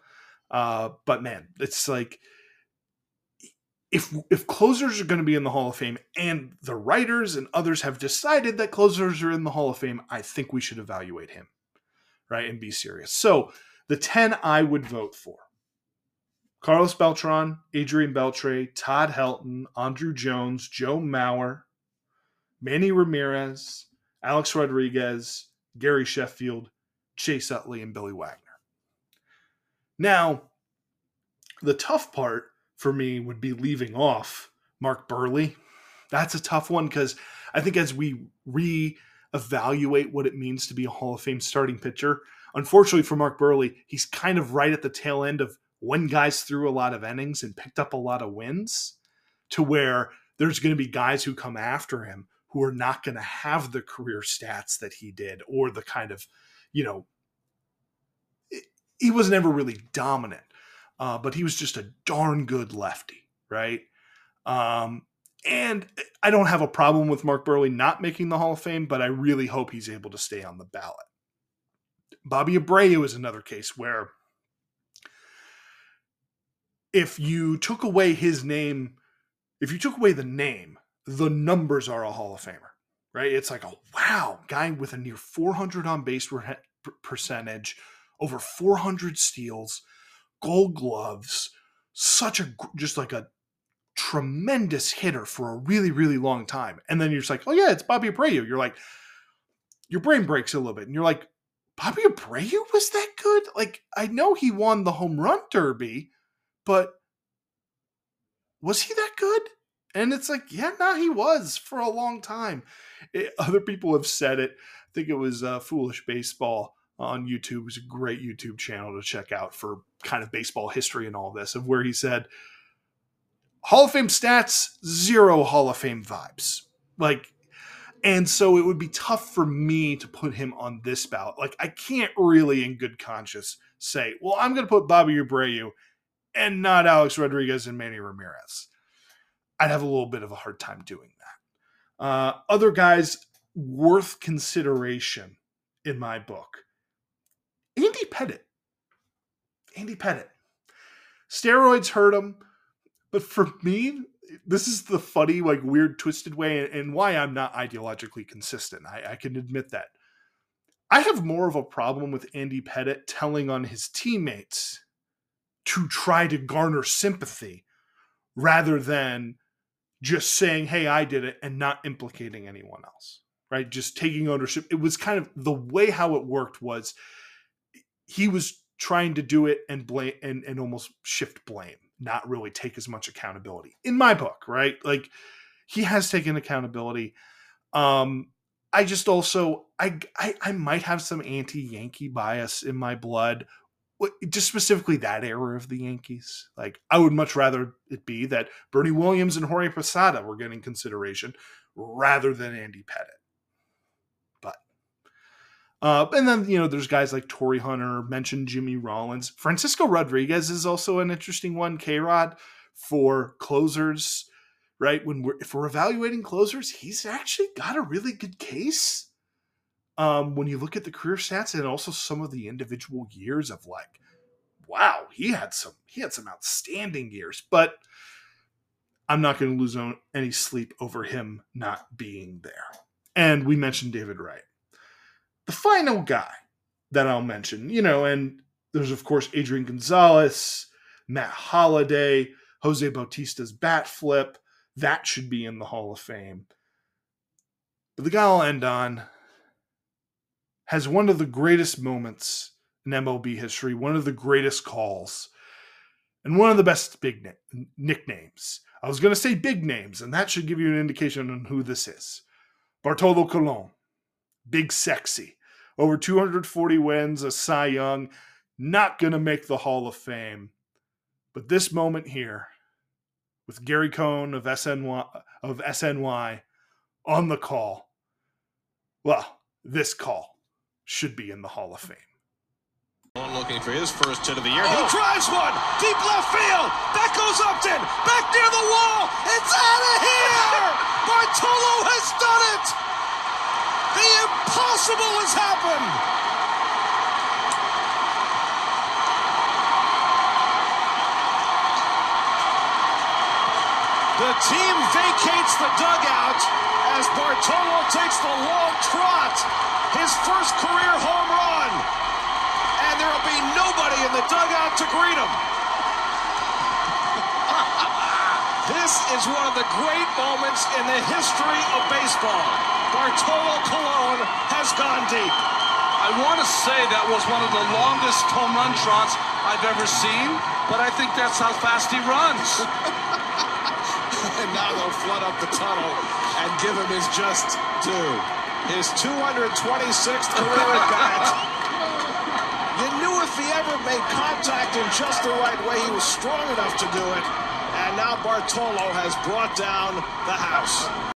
Uh, but man, it's like if if closers are going to be in the Hall of Fame and the writers and others have decided that closers are in the Hall of Fame, I think we should evaluate him, right, and be serious. So the ten I would vote for: Carlos Beltran, Adrian Beltre, Todd Helton, Andruw Jones, Joe Mauer, Manny Ramirez, Alex Rodriguez, Gary Sheffield, Chase Utley, and Billy Wagner. Now, the tough part for me would be leaving off Mark Buehrle. That's a tough one because I think as we re-evaluate what it means to be a Hall of Fame starting pitcher, unfortunately for Mark Buehrle, he's kind of right at the tail end of when guys threw a lot of innings and picked up a lot of wins to where there's going to be guys who come after him who are not going to have the career stats that he did or the kind of, you know, he was never really dominant, uh, but he was just a darn good lefty, right? Um, and I don't have a problem with Mark Buehrle not making the Hall of Fame, but I really hope he's able to stay on the ballot. Bobby Abreu is another case where if you took away his name, if you took away the name, the numbers are a Hall of Famer, right? It's like a wow guy with a near 400 on base percentage, over 400 steals, gold gloves, such a just like a tremendous hitter for a really really long time. And then you're just like, oh yeah, it's Bobby Abreu. You're like, your brain breaks a little bit, and you're like, Bobby Abreu was that good? Like I know he won the home run derby, but was he that good? And it's like, yeah, no, nah, he was for a long time. It, other people have said it. I think it was uh, Foolish Baseball on YouTube. It's a great YouTube channel to check out for kind of baseball history and all this, of where he said, Hall of Fame stats, zero Hall of Fame vibes. Like, and so it would be tough for me to put him on this ballot. Like, I can't really, in good conscience, say, well, I'm going to put Bobby Abreu and not Alex Rodriguez and Manny Ramirez. I'd have a little bit of a hard time doing that. Uh, other guys worth consideration in my book Andy Pettitte. Andy Pettitte. Steroids hurt him, but for me, this is the funny, like weird, twisted way, and why I'm not ideologically consistent. I, I can admit that. I have more of a problem with Andy Pettitte telling on his teammates to try to garner sympathy rather than just saying, hey, I did it and not implicating anyone else, right? Just taking ownership. It was kind of the way how it worked was he was trying to do it and blame and, and almost shift blame, not really take as much accountability in my book, right? Like he has taken accountability. Um, I just also I, I I might have some anti-Yankee bias in my blood just specifically that era of the Yankees. Like, I would much rather it be that Bernie Williams and Jorge Posada were getting consideration rather than Andy Pettitte. But, uh, and then, you know, there's guys like Torii Hunter, mentioned Jimmy Rollins. Francisco Rodriguez is also an interesting one, K Rod, for closers, right? When we're, if we're evaluating closers, he's actually got a really good case um, when you look at the career stats and also some of the individual years of like, wow, he had some he had some outstanding years, but I'm not going to lose any sleep over him not being there. And we mentioned David Wright. The final guy that I'll mention, you know, and there's of course Adrian Gonzalez, Matt Holliday, Jose Bautista's bat flip. That should be in the Hall of Fame. But the guy I'll end on has one of the greatest moments in MLB history, one of the greatest calls, and one of the best big na- nicknames. I was going to say big names, and that should give you an indication on who this is. Bartolo Colon, Big Sexy, over 240 wins, a Cy Young, not going to make the Hall of Fame. But this moment here, with Gary Cohen of SNY, of SNY on the call, well, this call should be in the Hall of Fame. Looking for his first hit of the year. Oh. He drives one. Deep left field. That goes Upton. Back near the wall. It's out of here. Bartolo has done it. The impossible has happened. The team vacates the dugout as Bartolo takes the long trot his first career home run. And there will be nobody in the dugout to greet him. this is one of the great moments in the history of baseball. Bartolo Colon has gone deep. I want to say that was one of the longest home run trots I've ever seen, but I think that's how fast he runs. now they'll flood up the tunnel and give him his just due his 226th career at bat. You knew if he ever made contact in just the right way, he was strong enough to do it. And now Bartolo has brought down the house.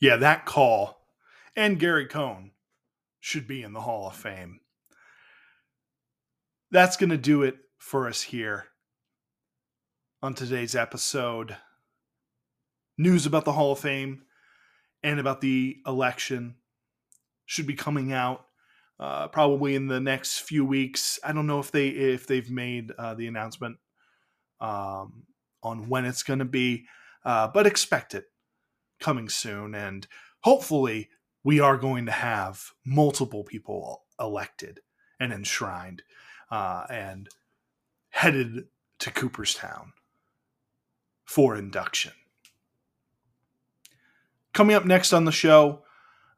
Yeah, that call and Gary Cohen should be in the Hall of Fame. That's going to do it for us here on today's episode. News about the Hall of Fame and about the election should be coming out uh, probably in the next few weeks. I don't know if they if they've made uh, the announcement um, on when it's going to be, uh, but expect it coming soon, and hopefully we are going to have multiple people elected and enshrined uh, and headed to Cooperstown for induction. Coming up next on the show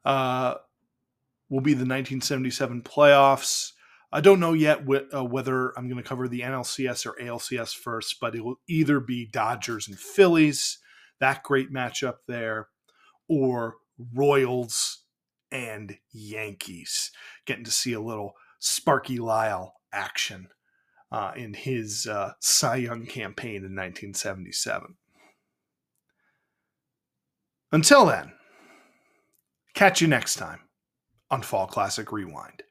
uh, will be the 1977 playoffs. I don't know yet wh- uh, whether I'm going to cover the NLCS or ALCS first, but it will either be Dodgers and Phillies, that great matchup there, or Royals and Yankees. Getting to see a little Sparky Lyle action uh, in his uh, Cy Young campaign in 1977. Until then, catch you next time on Fall Classic Rewind.